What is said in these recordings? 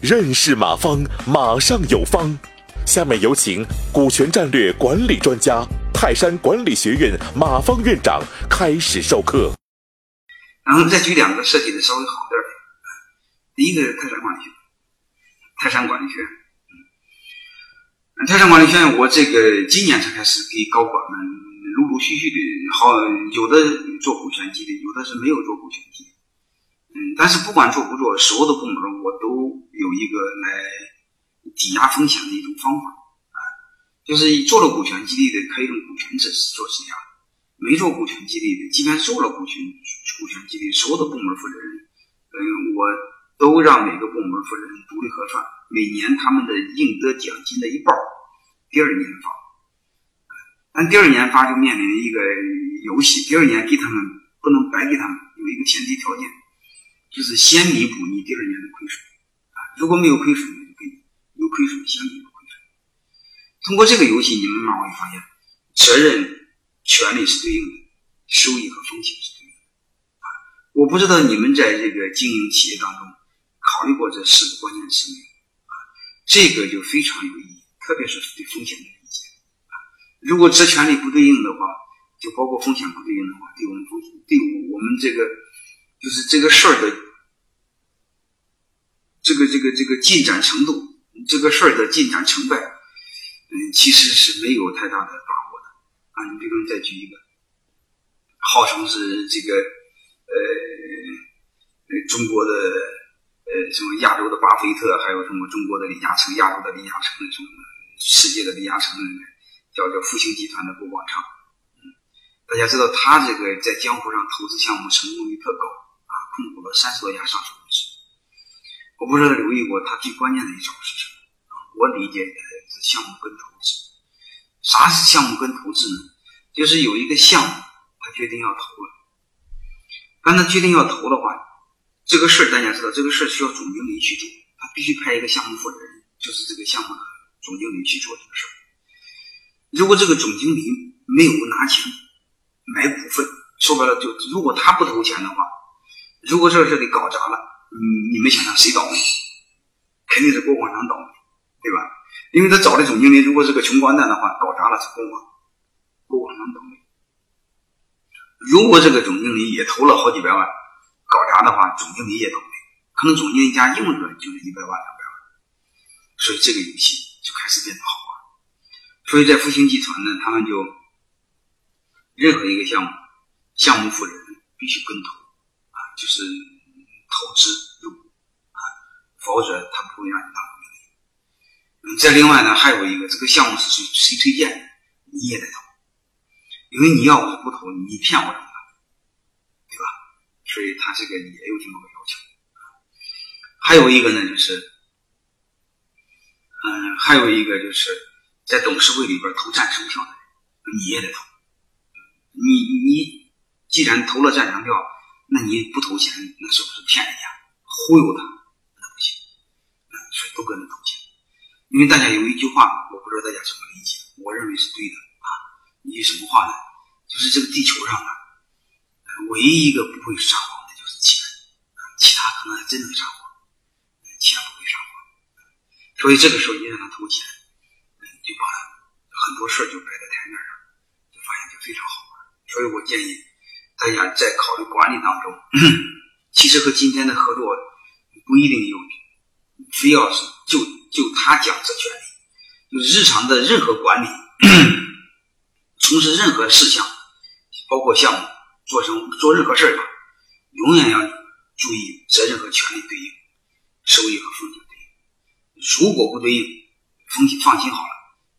认识马方，马上有方。下面有请股权战略管理专家、泰山管理学院马方院长开始授课。然后再举两个设计的稍微好点的，第一个是泰山管理学院，泰山管理学院，嗯，泰山管理学院，我这个今年才开始给高管们续续的，好有的做股权激励，有的是没有做股权激励，嗯，但是不管做不做，所有的部门我都有一个来。抵押风险的一种方法啊，就是做了股权激励的可以用股权制做质押，没做股权激励的，即便做了股权股权激励，所有的部门负责人，嗯，我都让每个部门负责人独立核算，每年他们的应得奖金的一半，第二年发，但第二年发就面临一个游戏，第二年给他们不能白给他们，有一个前提条件，就是先弥补你第二年的亏损啊，如果没有亏损。有亏损，先弥补亏损。通过这个游戏，你们慢慢会发现，责任、权利是对应的，收益和风险是对应的。啊，我不知道你们在这个经营企业当中考虑过这四个关键词没有？啊，这个就非常有意义，特别是对风险的。如果责权利不对应的话，就包括风险不对应的话，对我们风险，对我们这个就是这个事儿的这个这个这个进展程度。这个事儿的进展成败，嗯，其实是没有太大的把握的啊。你比如再举一个，号称是这个呃呃中国的呃什么亚洲的巴菲特，还有什么中国的李嘉诚、亚洲的李嘉诚、什么世界的李嘉诚，叫叫复兴集团的郭广昌，大家知道他这个在江湖上投资项目成功率特高啊，控股了三十多家上市公司。我不知道留意过他最关键的一招是什么。我理解的是项目跟投资。啥是项目跟投资呢？就是有一个项目，他决定要投了。当他决定要投的话，这个事儿大家知道，这个事儿需要总经理去做，他必须派一个项目负责人，就是这个项目的总经理去做这个事儿。如果这个总经理没有拿钱买股份，说白了就如果他不投钱的话，如果这事给搞砸了，你你们想想谁倒霉？肯定是郭广昌倒霉。对吧？因为他找的总经理如果是个穷光蛋的话，搞砸了是郭广，郭广昌倒霉。如果这个总经理也投了好几百万，搞砸的话，总经理也倒霉，可能总经理家用着就是一百万两百万。所以这个游戏就开始变得好玩。所以在复兴集团呢，他们就任何一个项目，项目负责人必须跟投啊，就是投资入股啊，否则他不会让你当。再另外呢，还有一个，这个项目是谁谁推荐的，你也得投，因为你要我不投，你骗我怎么办？对吧？所以他这个也有这么个要求。还有一个呢，就是，嗯，还有一个就是在董事会里边投赞成票的人，你也得投。你你既然投了赞成票，那你不投钱，那是不是骗人家、忽悠他？那不行。所以都跟着投钱。因为大家有一句话，我不知道大家怎么理解，我认为是对的啊。一句什么话呢？就是这个地球上啊，唯一一个不会撒谎的就是钱，其他可能还真能撒谎，钱不会撒谎。所以这个时候你让他投钱，很多事儿就摆在台面上，就发现就非常好玩。所以我建议大家在考虑管理当中，其实和今天的合作不一定有，非要是就。就他讲这权利，就日常的任何管理，从事任何事项，包括项目，做成做任何事儿，永远要注意责任和权利对应，收益和风险对应。如果不对应，风险放心好了，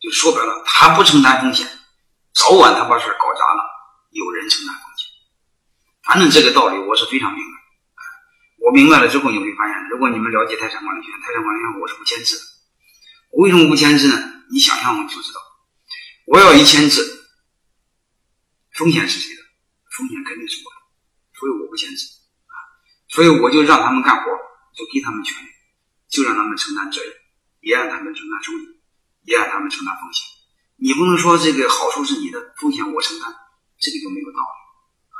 就说白了，他不承担风险，早晚他把事搞砸了，有人承担风险。反正这个道理我是非常明白。我明白了之后，你会发现，如果你们了解泰山管理学院，泰山管理学院我是不签字的。我为什么不签字呢？你想想就知道。我要一签字，风险是谁的？风险肯定是我的，所以我不签字啊。所以我就让他们干活，就给他们权利，就让他们承担责任，也让他们承担收益，也让他们承担风险。你不能说这个好处是你的，风险我承担，这个就没有道理啊。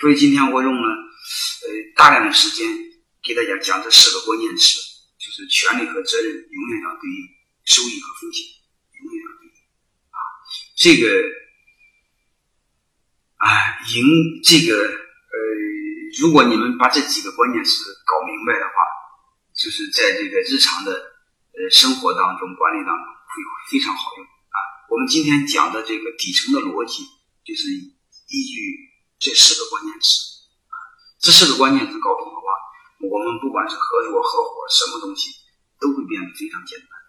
所以今天我用了呃。大量的时间给大家讲这四个关键词，就是权利和责任永远要对应，收益和风险永远要对应啊。这个啊，赢这个呃，如果你们把这几个关键词搞明白的话，就是在这个日常的呃生活当中、管理当中会非常好用啊。我们今天讲的这个底层的逻辑，就是依据这四个关键词啊。这四个关键词搞懂的话，我们不管是合作、合伙，什么东西都会变得非常简单。